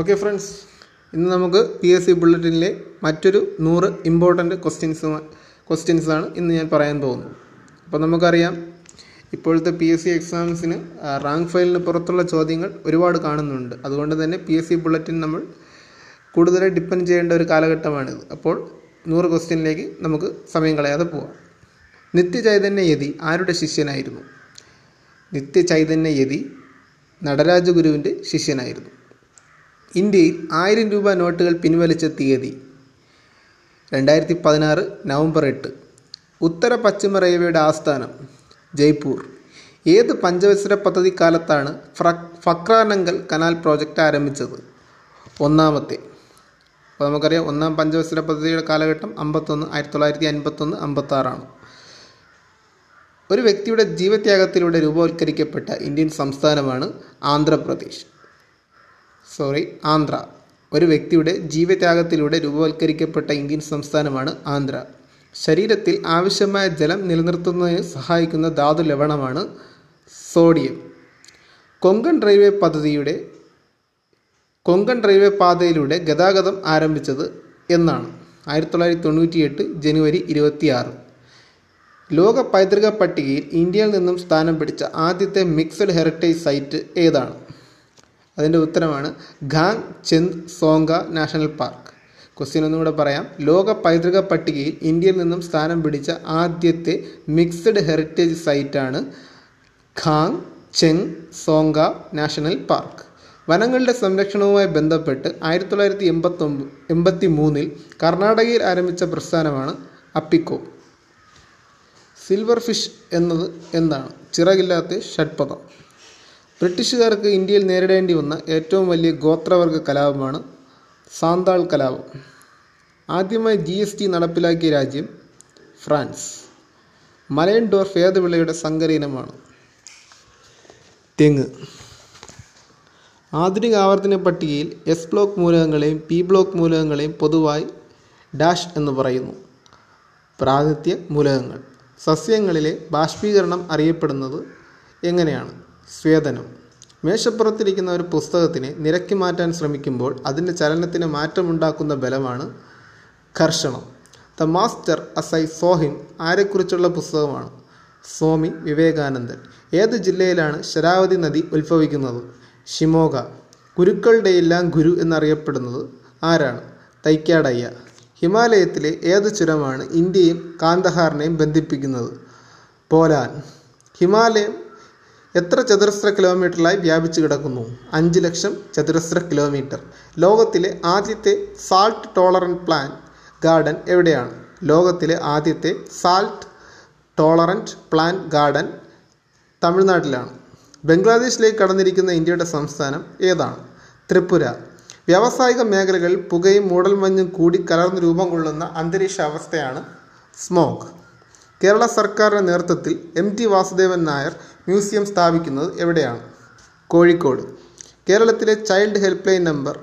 Okay friends ഇന്ന് നമുക്ക് P S C ബുള്ളറ്റിനിലെ മറ്റൊരു നൂറ് ഇമ്പോർട്ടന്റ് ക്വസ്റ്റ്യൻസ് ക്വസ്റ്റ്യൻസാണ് ഇന്ന് ഞാൻ പറയാൻ പോകുന്നത്. അപ്പോൾ നമുക്കറിയാം ഇപ്പോഴത്തെ പി എസ് സി എക്സാംസിന് റാങ്ക് ഫയലിന് പുറത്തുള്ള ചോദ്യങ്ങൾ ഒരുപാട് കാണുന്നുണ്ട്. അതുകൊണ്ട് തന്നെ പി എസ് സി ബുള്ളറ്റിൻ നമ്മൾ കൂടുതലായി ഡിപ്പെൻഡ് ചെയ്യേണ്ട ഒരു കാലഘട്ടമാണിത്. അപ്പോൾ നൂറ് ക്വസ്റ്റ്യനിലേക്ക് നമുക്ക് സമയം കളയാതെ പോവാം. നിത്യചൈതന്യ യതി ആരുടെ ശിഷ്യനായിരുന്നു? നിത്യചൈതന്യ യതി നടരാജഗുരുവിന്റെ ശിഷ്യനായിരുന്നു. ഇന്ത്യയിൽ ആയിരം രൂപ നോട്ടുകൾ പിൻവലിച്ച തീയതി രണ്ടായിരത്തി പതിനാറ് നവംബർ എട്ട്. ഉത്തര പശ്ചിമ റെയിൽവേയുടെ ആസ്ഥാനം ജയ്പൂർ. ഏത് പഞ്ചവത്സര പദ്ധതി കാലത്താണ് ഫക്രാനങ്കൽ കനാൽ പ്രോജക്റ്റ് ആരംഭിച്ചത്? ഒന്നാമത്തെ. അപ്പോൾ നമുക്കറിയാം ഒന്നാം പഞ്ചവത്സര പദ്ധതിയുടെ കാലഘട്ടം അമ്പത്തൊന്ന് ആയിരത്തി തൊള്ളായിരത്തി അൻപത്തൊന്ന് അമ്പത്താറാണ്. ഒരു വ്യക്തിയുടെ ജീവത്യാഗത്തിലൂടെ രൂപവത്കരിക്കപ്പെട്ട ഇന്ത്യൻ സംസ്ഥാനമാണ് ആന്ധ്രാപ്രദേശ്. സോറി ആന്ധ്ര ഒരു വ്യക്തിയുടെ ജീവത്യാഗത്തിലൂടെ രൂപവൽക്കരിക്കപ്പെട്ട ഇന്ത്യൻ സംസ്ഥാനമാണ് ആന്ധ്ര. ശരീരത്തിൽ ആവശ്യമായ ജലം നിലനിർത്തുന്നതിന് സഹായിക്കുന്ന ധാതു ലവണമാണ് സോഡിയം. കൊങ്കൺ റെയിൽവേ പദ്ധതിയുടെ കൊങ്കൺ റെയിൽവേ പാതയിലൂടെ ഗതാഗതം ആരംഭിച്ചത് എന്നാണ്. ആയിരത്തി തൊള്ളായിരത്തി തൊണ്ണൂറ്റിയെട്ട് ജനുവരി ഇരുപത്തിയാറ്. ലോക പൈതൃക പട്ടികയിൽ ഇന്ത്യയിൽ നിന്നും സ്ഥാനം പിടിച്ച ആദ്യത്തെ മിക്സഡ് ഹെറിറ്റേജ് സൈറ്റ് ഏതാണ്? അതിന്റെ ഉത്തരമാണ് Khangchendzonga national park. Question ഒന്നുകൂടെ പറയാം. ലോക പൈതൃക പട്ടികയിൽ ഇന്ത്യയിൽ നിന്നും സ്ഥാനം പിടിച്ച ആദ്യത്തെ മിക്സഡ് ഹെറിറ്റേജ് സൈറ്റാണ് Khangchendzonga national park. വനങ്ങളുടെ സംരക്ഷണവുമായി ബന്ധപ്പെട്ട് ആയിരത്തി തൊള്ളായിരത്തി എൺപത്തൊമ്പത് എൺപത്തി മൂന്നിൽ കർണാടകയിൽ ആരംഭിച്ച പ്രസ്ഥാനമാണ് അപ്പിക്കോ. സിൽവർ ഫിഷ് എന്നത് എന്താണ്? ചിറകില്ലാത്ത ഷഡ്പദം. ബ്രിട്ടീഷുകാർക്ക് ഇന്ത്യയിൽ നേരിടേണ്ടി വന്ന ഏറ്റവും വലിയ ഗോത്രവർഗ കലാപമാണ് സാന്താൾ കലാപം. ആദ്യമായി ജി എസ് ടി നടപ്പിലാക്കിയ രാജ്യം ഫ്രാൻസ്. മലയൻ ഡോർഫ് ഏത് വിളയുടെ സങ്കരീനമാണ് തെങ്ങ്. ആധുനിക ആവർത്തന പട്ടികയിൽ എസ് ബ്ലോക്ക് മൂലകങ്ങളെയും പി ബ്ലോക്ക് മൂലകങ്ങളെയും പൊതുവായി ഡാഷ് എന്ന് പറയുന്നു. പ്രാതിഥ്യ മൂലകങ്ങൾ. സസ്യങ്ങളിലെ ബാഷ്പീകരണം അറിയപ്പെടുന്നത് എങ്ങനെയാണ്? സ്വേദനം. മേശപ്പുറത്തിരിക്കുന്ന ഒരു പുസ്തകത്തിനെ നിരക്കി മാറ്റാൻ ശ്രമിക്കുമ്പോൾ അതിന്റെ ചലനത്തിന് മാറ്റമുണ്ടാക്കുന്ന ബലമാണ് കർഷണം the master as I saw him ആരെക്കുറിച്ചുള്ള പുസ്തകമാണ്? സ്വാമി വിവേകാനന്ദൻ. ഏത് ജില്ലയിലാണ് ശരാവതി നദി ഉത്ഭവിക്കുന്നത്? ഷിമോഗ ഗുരുക്കളുടെയെല്ലാം ഗുരു എന്നറിയപ്പെടുന്നത് ആരാണ്? തൈക്കാടയ്യ. ഹിമാലയത്തിലെ ഏത് ചുരമാണ് ഇന്ത്യയും കാന്തഹാറിനെയും ബന്ധിപ്പിക്കുന്നത്? പോലാൻ. ഹിമാലയം എത്ര ചതുരശ്ര കിലോമീറ്ററിലായി വ്യാപിച്ചു കിടക്കുന്നു? അഞ്ച് ലക്ഷം ചതുരശ്ര കിലോമീറ്റർ. ലോകത്തിലെ ആദ്യത്തെ സാൾട്ട് ടോളറന്റ് പ്ലാൻ ഗാർഡൻ എവിടെയാണ്? ലോകത്തിലെ ആദ്യത്തെ സാൾട്ട് ടോളറന്റ് പ്ലാൻ ഗാർഡൻ തമിഴ്നാട്ടിലാണ്. ബംഗ്ലാദേശിലേക്ക് കടന്നിരിക്കുന്ന ഇന്ത്യയുടെ സംസ്ഥാനം ഏതാണ്? ത്രിപുര. വ്യാവസായിക മേഖലകളിൽ പുകയും മൂടൽമഞ്ഞും കൂടി കലർന്ന് രൂപം കൊള്ളുന്ന അന്തരീക്ഷ അവസ്ഥയാണ് സ്മോഗ് കേരള സർക്കാരിന്റെ നേതൃത്വത്തിൽ M T Vasudevan Nair museum സ്ഥാപിക്കുന്നത് എവിടെയാണ്? കോഴിക്കോട്. കേരളത്തിലെ ചൈൽഡ് ഹെൽപ്പ് ലൈൻ നമ്പർ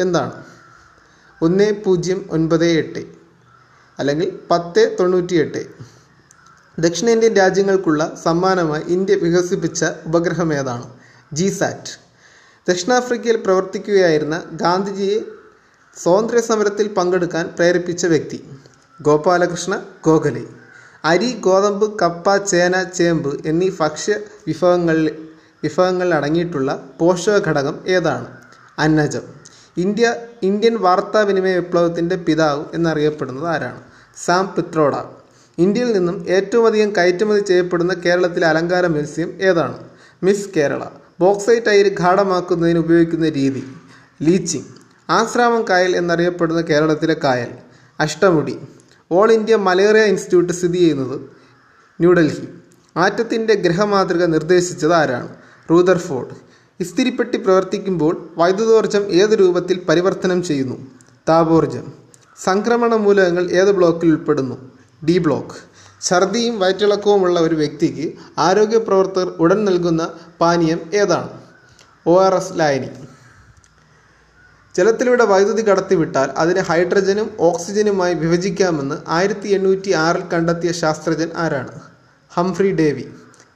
എന്താണ്? ഒന്ന് പൂജ്യം ഒൻപത് എട്ട് അല്ലെങ്കിൽ പത്ത് തൊണ്ണൂറ്റി എട്ട് ദക്ഷിണേന്ത്യൻ രാജ്യങ്ങൾക്കുള്ള സമ്മാനമായി ഇന്ത്യ വികസിപ്പിച്ച ഉപഗ്രഹം ഏതാണ്? ജിസാറ്റ് ദക്ഷിണാഫ്രിക്കയിൽ പ്രവർത്തിക്കുകയായിരുന്ന ഗാന്ധിജിയെ സ്വാതന്ത്ര്യ സമരത്തിൽ പങ്കെടുക്കാൻ പ്രേരിപ്പിച്ച വ്യക്തി ഗോപാലകൃഷ്ണ ഗോഖലെ. അരി ഗോതമ്പ് കപ്പ ചേന ചേമ്പ് എന്നീ ഭക്ഷ്യ വിഭവങ്ങളിൽ വിഭവങ്ങളിൽ അടങ്ങിയിട്ടുള്ള പോഷക ഘടകം ഏതാണ്? അന്നജം. ഇന്ത്യ ഇന്ത്യൻ വാർത്താവിനിമയ വിപ്ലവത്തിന്റെ പിതാവ് എന്നറിയപ്പെടുന്നത് ആരാണ്? സാം പിത്രോഡ. ഇന്ത്യയിൽ നിന്നും ഏറ്റവും അധികം കയറ്റുമതി ചെയ്യപ്പെടുന്ന കേരളത്തിലെ അലങ്കാര മത്സ്യം ഏതാണ്? മിസ് കേരള. ബോക്സൈറ്റ് അയിര് ഗാഠമാക്കുന്നതിന് ഉപയോഗിക്കുന്ന രീതി. ലീച്ചിങ്. ആശ്രാമം കായൽ എന്നറിയപ്പെടുന്ന കേരളത്തിലെ കായൽ. Ashtamudi. All India malaria institute സ്ഥിതി ചെയ്യുന്നത് ന്യൂഡൽഹി. ആറ്റത്തിന്റെ ഗ്രഹമാതൃക നിർദ്ദേശിച്ചത് ആരാണ്? റൂദർഫോർഡ് ഇസ്തിരിപ്പെട്ടി പ്രവർത്തിക്കുമ്പോൾ വൈദ്യുതോർജം ഏത് രൂപത്തിൽ പരിവർത്തനം ചെയ്യുന്നു? താപോർജം. സംക്രമണ മൂലകങ്ങൾ ഏത് ബ്ലോക്കിൽ ഉൾപ്പെടുന്നു? D block. ഛർദിയും വയറ്റിളക്കവുമുള്ള ഒരു വ്യക്തിക്ക് ആരോഗ്യ പ്രവർത്തകർ ഉടൻ നൽകുന്ന പാനീയം ഏതാണ്? ഒ ആർ എസ് ലായനി. ജലത്തിലൂടെ വൈദ്യുതി കടത്തിവിട്ടാൽ അതിനെ ഹൈഡ്രജനും ഓക്സിജനുമായി വിഭജിക്കാമെന്ന് ആയിരത്തി എണ്ണൂറ്റി ആറിൽ കണ്ടെത്തിയ ശാസ്ത്രജ്ഞൻ ആരാണ്? Humphry Davy.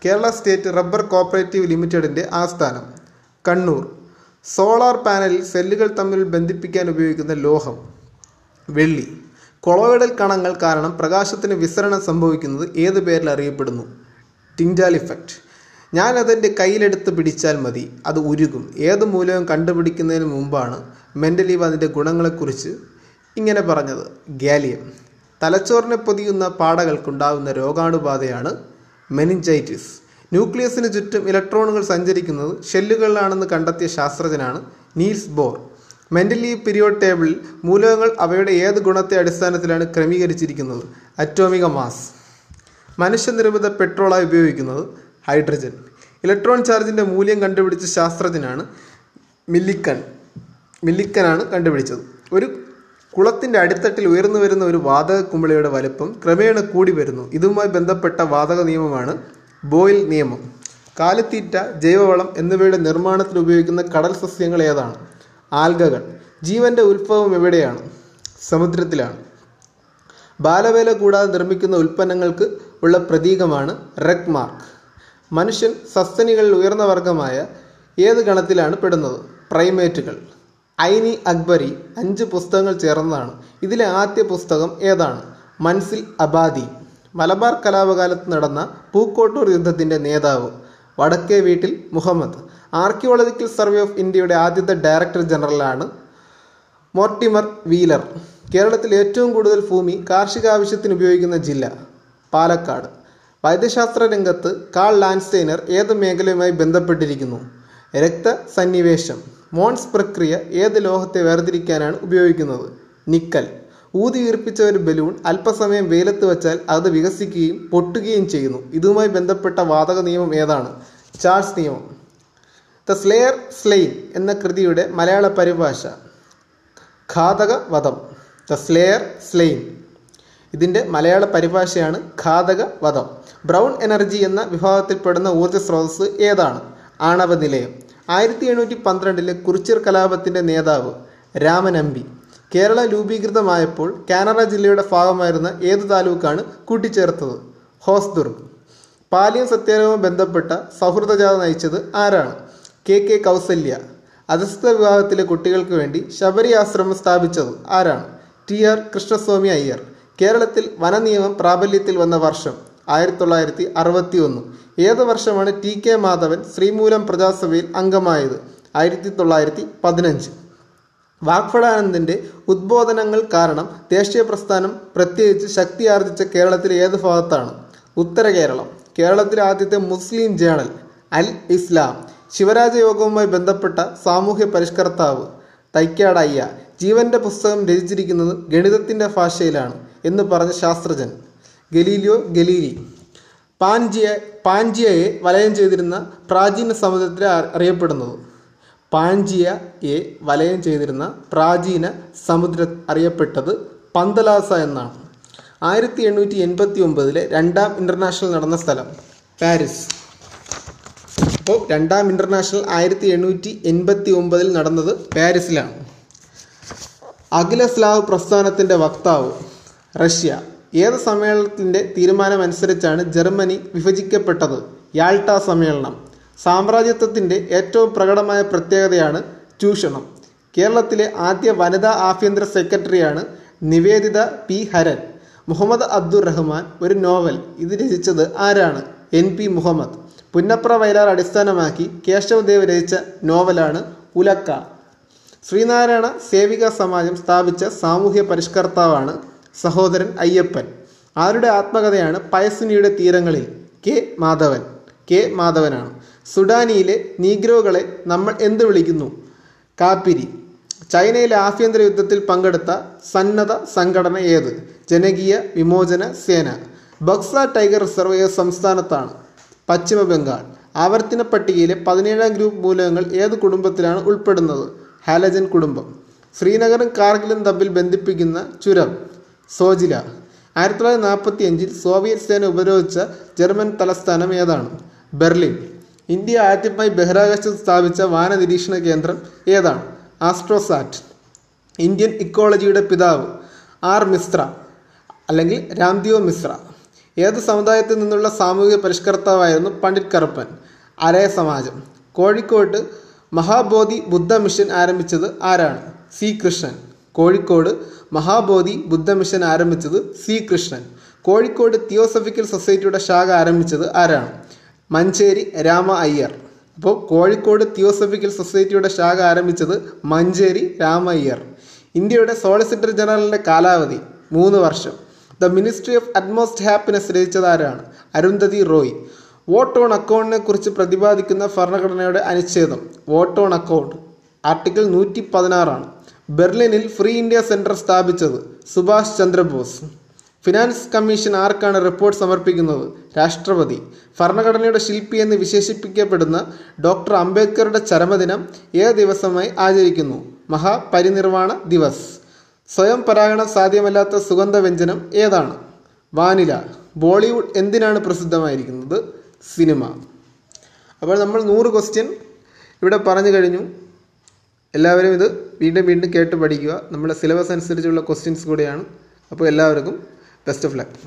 Kerala state rubber cooperative ലിമിറ്റഡിന്റെ ആസ്ഥാനം. കണ്ണൂർ. സോളാർ പാനലിൽ സെല്ലുകൾ തമ്മിൽ ബന്ധിപ്പിക്കാൻ ഉപയോഗിക്കുന്ന ലോഹം. വെള്ളി. കൊളോയിഡൽ കണങ്ങൾ കാരണം പ്രകാശത്തിന് വിസരണം സംഭവിക്കുന്നത് ഏത് പേരിൽ അറിയപ്പെടുന്നു? Tyndall effect. ഞാൻ അതെന്റെ കയ്യിലെടുത്ത് പിടിച്ചാൽ മതി. അത് ഉരുകും. ഏത് മൂലകം കണ്ടുപിടിക്കുന്നതിന് മുമ്പാണ് മെന്റലീവ് അതിന്റെ ഗുണങ്ങളെക്കുറിച്ച് ഇങ്ങനെ പറഞ്ഞത്. ഗാലിയം. തലച്ചോറിനെ പൊതിയുന്ന പാടകൾക്കുണ്ടാകുന്ന രോഗാണുബാധയാണ് മെനിഞ്ചൈറ്റിസ്. ന്യൂക്ലിയസിന് ചുറ്റും ഇലക്ട്രോണുകൾ സഞ്ചരിക്കുന്നത് ഷെല്ലുകളിലാണെന്ന് കണ്ടെത്തിയ ശാസ്ത്രജ്ഞനാണ് നീൽസ് ബോർ. മെന്റലീവ് പീരിയോഡ് ടേബിളിൽ മൂലകങ്ങൾ അവയുടെ ഏത് ഗുണത്തെ അടിസ്ഥാനത്തിലാണ് ക്രമീകരിച്ചിരിക്കുന്നത്? അറ്റോമിക മാസ്. മനുഷ്യനിർമ്മിത പെട്രോളായി ഉപയോഗിക്കുന്നത് ഹൈഡ്രജൻ. ഇലക്ട്രോൺ ചാർജിന്റെ മൂല്യം കണ്ടുപിടിച്ച ശാസ്ത്രജ്ഞനാണ് മില്ലിക്കൻ. മില്ലിക്കനാണ് കണ്ടുപിടിച്ചത്. ഒരു കുളത്തിന്റെ അടിത്തട്ടിൽ ഉയർന്നു വരുന്ന ഒരു വാതക കുമിളയുടെ വലുപ്പം ക്രമേണ കൂടി വരുന്നു. ഇതുമായി ബന്ധപ്പെട്ട വാതക നിയമമാണ് ബോയിൽ നിയമം. കാലിത്തീറ്റ ജൈവവളം എന്നിവയുടെ നിർമ്മാണത്തിൽ ഉപയോഗിക്കുന്ന കടൽ സസ്യങ്ങൾ ഏതാണ്? ആൽഗകൾ. ജീവന്റെ ഉത്ഭവം എവിടെയാണ്? സമുദ്രത്തിലാണ്. ബാലവേല കൂടാതെ നിർമ്മിക്കുന്ന ഉൽപ്പന്നങ്ങൾക്ക് ഉള്ള പ്രതീകമാണ് റെഗ് മാർക്ക് മനുഷ്യൻ സസ്തനികളിൽ ഉയർന്ന വർഗമായ ഏത് ഗണത്തിലാണ് പെടുന്നത്? പ്രൈമേറ്റുകൾ. ഐനി അക്ബരി അഞ്ച് പുസ്തകങ്ങൾ ചേർന്നതാണ്. ഇതിലെ ആദ്യ പുസ്തകം ഏതാണ്? മൻസിൽ അബാദി. മലബാർ കലാപകാലത്ത് നടന്ന പൂക്കോട്ടൂർ യുദ്ധത്തിന്റെ നേതാവ് വടക്കേ വീട്ടിൽ മുഹമ്മദ്. ആർക്കിയോളജിക്കൽ സർവേ ഓഫ് ഇന്ത്യയുടെ ആദ്യത്തെ ഡയറക്ടർ ജനറലാണ് മോർട്ടിമർ വീലർ. കേരളത്തിൽ ഏറ്റവും കൂടുതൽ ഭൂമി കാർഷിക ആവശ്യത്തിന് ഉപയോഗിക്കുന്ന ജില്ല പാലക്കാട്. വൈദ്യശാസ്ത്ര രംഗത്ത് കാൾ ലാൻസ്റ്റൈനർ ഏത് മേഖലയുമായി ബന്ധപ്പെട്ടിരിക്കുന്നു? രക്തസന്നിവേശം മോൺസ് പ്രക്രിയ ഏത് ലോഹത്തെ വേർതിരിക്കാനാണ് ഉപയോഗിക്കുന്നത്? നിക്കൽ. ഊതി വീർപ്പിച്ച ഒരു ബലൂൺ അല്പസമയം വെയിലത്ത് വച്ചാൽ അത് വികസിക്കുകയും പൊട്ടുകയും ചെയ്യുന്നു. ഇതുമായി ബന്ധപ്പെട്ട വാതക നിയമം ഏതാണ്? ചാൾസ് നിയമം. ദ സ്ലെയർ സ്ലെയിൻ എന്ന കൃതിയുടെ മലയാള പരിഭാഷ. ഘാതക വധം ദ സ്ലെയർ സ്ലെയിൻ. ഇതിന്റെ മലയാള പരിഭാഷയാണ് ഘാതക വധം ബ്രൗൺ എനർജി എന്ന വിഭാഗത്തിൽപ്പെടുന്ന ഊർജ സ്രോതസ് ഏതാണ്? ആണവ നിലയം. ആയിരത്തി എണ്ണൂറ്റി പന്ത്രണ്ടിലെ കുറിച്ചിർ കലാപത്തിന്റെ നേതാവ് രാമനമ്പി കേരള രൂപീകൃതമായപ്പോൾ കാനറ ജില്ലയുടെ ഭാഗമായിരുന്ന ഏത് താലൂക്കാണ് കൂട്ടിച്ചേർത്തത്? ഹോസ്ദുർഗ്. പാലിയം സത്യാഗ്രഹവുമായി ബന്ധപ്പെട്ട സൗഹൃദജാത നയിച്ചത് ആരാണ്? K K Kausalya. അധസ്ഥ വിഭാഗത്തിലെ കുട്ടികൾക്ക് വേണ്ടി ശബരി ആശ്രമം സ്ഥാപിച്ചത് ആരാണ്? T R Krishnaswami Iyer. കേരളത്തിൽ വനനിയമം പ്രാബല്യത്തിൽ വന്ന വർഷം ആയിരത്തി തൊള്ളായിരത്തി അറുപത്തി ഒന്ന് ഏത് വർഷമാണ് ടി കെ മാധവൻ ശ്രീമൂലം പ്രജാസഭയിൽ അംഗമായത്? ആയിരത്തി തൊള്ളായിരത്തി പതിനഞ്ച് വാഗ്ഭടാനന്ദന്റെ ഉദ്ബോധനങ്ങൾ കാരണം ദേശീയ പ്രസ്ഥാനം പ്രത്യേകിച്ച് ശക്തിയാർജിച്ച കേരളത്തിലെ ഏത് ഭാഗത്താണ്? ഉത്തര കേരളം. കേരളത്തിലെ ആദ്യത്തെ മുസ്ലിം ജേണൽ അൽ ഇസ്ലാം. ശിവരാജയോഗവുമായി ബന്ധപ്പെട്ട സാമൂഹ്യ പരിഷ്കർത്താവ് തൈക്കാടയ്യ ജീവന്റെ പുസ്തകം രചിച്ചിരിക്കുന്നത് ഗണിതത്തിന്റെ ഭാഷയിലാണ്. എന്ന് പറഞ്ഞ ശാസ്ത്രജ്ഞൻ ഗലീലിയോ ഗലീലി. പാൻജിയ പാൻജിയയെ വലയം ചെയ്തിരുന്ന പ്രാചീന സമുദ്രത്തിലെ അറിയപ്പെടുന്നത്. പാൻജിയയെ വലയം ചെയ്തിരുന്ന പ്രാചീന സമുദ്ര അറിയപ്പെട്ടത് പന്തലാസ എന്നാണ്. ആയിരത്തി എണ്ണൂറ്റി എൺപത്തി ഒമ്പതിലെ രണ്ടാം ഇന്റർനാഷണൽ നടന്ന സ്ഥലം പാരീസ്. അപ്പോൾ രണ്ടാം ഇന്റർനാഷണൽ ആയിരത്തി എണ്ണൂറ്റി എൺപത്തി ഒമ്പതിൽ നടന്നത് പാരീസിലാണ്. അഖില സ്ലാവ് പ്രസ്ഥാനത്തിന്റെ വക്താവ് റഷ്യ. ഏത് സമ്മേളനത്തിന്റെ തീരുമാനമനുസരിച്ചാണ് ജർമ്മനി വിഭജിക്കപ്പെട്ടത്? യാൾട്ട സമ്മേളനം. സാമ്രാജ്യത്വത്തിന്റെ ഏറ്റവും പ്രകടമായ പ്രത്യേകതയാണ് ചൂഷണം. കേരളത്തിലെ ആദ്യ വനിതാ ആഭ്യന്തര സെക്രട്ടറിയാണ് നിവേദിത പി. ഹരൻ. മുഹമ്മദ് അബ്ദുർ റഹ്മാൻ ഒരു നോവൽ. ഇത് രചിച്ചത് ആരാണ്? എൻ. പി. മുഹമ്മദ്. പുന്നപ്ര വയലാർ അടിസ്ഥാനമാക്കി കേശവദേവ് രചിച്ച നോവലാണ് ഉലക്ക. ശ്രീനാരായണ സേവിക സമാജം സ്ഥാപിച്ച സാമൂഹ്യ പരിഷ്കർത്താവാണ് സഹോദരൻ അയ്യപ്പൻ. ആരുടെ ആത്മകഥയാണ് പയസിനിയുടെ തീരങ്ങളിൽ? കെ മാധവൻ. കെ മാധവനാണ്. സുഡാനിയിലെ നീഗ്രോകളെ നമ്മൾ എന്ത് വിളിക്കുന്നു? കാപ്പിരി. ചൈനയിലെ ആഭ്യന്തര യുദ്ധത്തിൽ പങ്കെടുത്ത സന്നദ്ധ സംഘടന ഏത്? ജനകീയ വിമോചന സേന. ബക്സ ടൈഗർ റിസർവ് ഏത് സംസ്ഥാനത്താണ്. പശ്ചിമ ബംഗാൾ. ആവർത്തന പട്ടികയിലെ പതിനേഴാം ഗ്രൂപ്പ് മൂലകങ്ങൾ ഏത് കുടുംബത്തിലാണ് ഉൾപ്പെടുന്നത്? ഹാലജൻ കുടുംബം. ശ്രീനഗറും കാർഗിലും തമ്മിൽ ബന്ധിപ്പിക്കുന്ന ചുരം. സോജില. ആയിരത്തി തൊള്ളായിരത്തി നാൽപ്പത്തി അഞ്ചിൽ സോവിയറ്റ് സേന ഉപരോധിച്ച ജർമ്മൻ തലസ്ഥാനം ഏതാണ്? ബെർലിൻ. ഇന്ത്യ ആദ്യമായി ബഹിരാകാശത്ത് സ്ഥാപിച്ച വാന നിരീക്ഷണ കേന്ദ്രം ഏതാണ്? ആസ്ട്രോസാറ്റ്. ഇന്ത്യൻ ഇക്കോളജിയുടെ പിതാവ് ആർ മിശ്ര അല്ലെങ്കിൽ രാംദിയോ മിശ്ര. ഏത് സമുദായത്തിൽ നിന്നുള്ള സാമൂഹിക പരിഷ്കർത്താവായിരുന്നു പണ്ഡിറ്റ് കറുപ്പൻ? അരയ സമാജം. കോഴിക്കോട്ട് മഹാബോധി ബുദ്ധ മിഷൻ ആരംഭിച്ചത് ആരാണ്? സി കൃഷ്ണൻ. കോഴിക്കോട് മഹാബോധി ബുദ്ധമിഷൻ ആരംഭിച്ചത് സി കൃഷ്ണൻ. കോഴിക്കോട് തിയോസഫിക്കൽ സൊസൈറ്റിയുടെ ശാഖ ആരംഭിച്ചത് ആരാണ്? മഞ്ചേരി രാമ അയ്യർ. അപ്പോൾ കോഴിക്കോട് തിയോസഫിക്കൽ സൊസൈറ്റിയുടെ ശാഖ ആരംഭിച്ചത് മഞ്ചേരി രാമ അയ്യർ. ഇന്ത്യയുടെ സോളിസിറ്റർ ജനറലിന്റെ കാലാവധി മൂന്ന് വർഷം. The Ministry of Utmost Happiness രചിച്ചത് ആരാണ്? അരുന്ധതി റോയ്. വോട്ട് ഓൺ അക്കൗണ്ടിനെ കുറിച്ച് പ്രതിപാദിക്കുന്ന ഭരണഘടനയുടെ അനുച്ഛേദം വോട്ട് ഓൺ അക്കൗണ്ട്. ആർട്ടിക്കിൾ നൂറ്റി പതിനാറാണ്. ബെർലിനിൽ ഫ്രീ ഇന്ത്യ സെന്റർ സ്ഥാപിച്ചത് സുഭാഷ് ചന്ദ്രബോസ്. ഫിനാൻസ് കമ്മീഷൻ ആർക്കാണ് റിപ്പോർട്ട് സമർപ്പിക്കുന്നത്? രാഷ്ട്രപതി. ഭരണഘടനയുടെ ശില്പി എന്ന് വിശേഷിപ്പിക്കപ്പെടുന്ന ഡോക്ടർ അംബേദ്കറുടെ ചരമദിനം ഏ ദിവസമായി ആചരിക്കുന്നു. മഹാപരിനിർവാണ ദിവസ്. സ്വയം പരാഗണം സാധ്യമല്ലാത്ത സുഗന്ധവ്യഞ്ജനം ഏതാണ്? വാനില. ബോളിവുഡ് എന്തിനാണ് പ്രസിദ്ധമായിരിക്കുന്നത്? സിനിമ. അപ്പോൾ നമ്മൾ നൂറ് ക്വസ്റ്റ്യൻ ഇവിടെ പറഞ്ഞു കഴിഞ്ഞു. എല്ലാവരും ഇത് വീണ്ടും വീണ്ടും കേട്ട് പഠിക്കുക. നമ്മുടെ സിലബസ് അനുസരിച്ചുള്ള ക്വസ്റ്റ്യൻസ് കൂടെയാണ്. അപ്പോൾ എല്ലാവർക്കും ബെസ്റ്റ് ഓഫ് ലക്ക്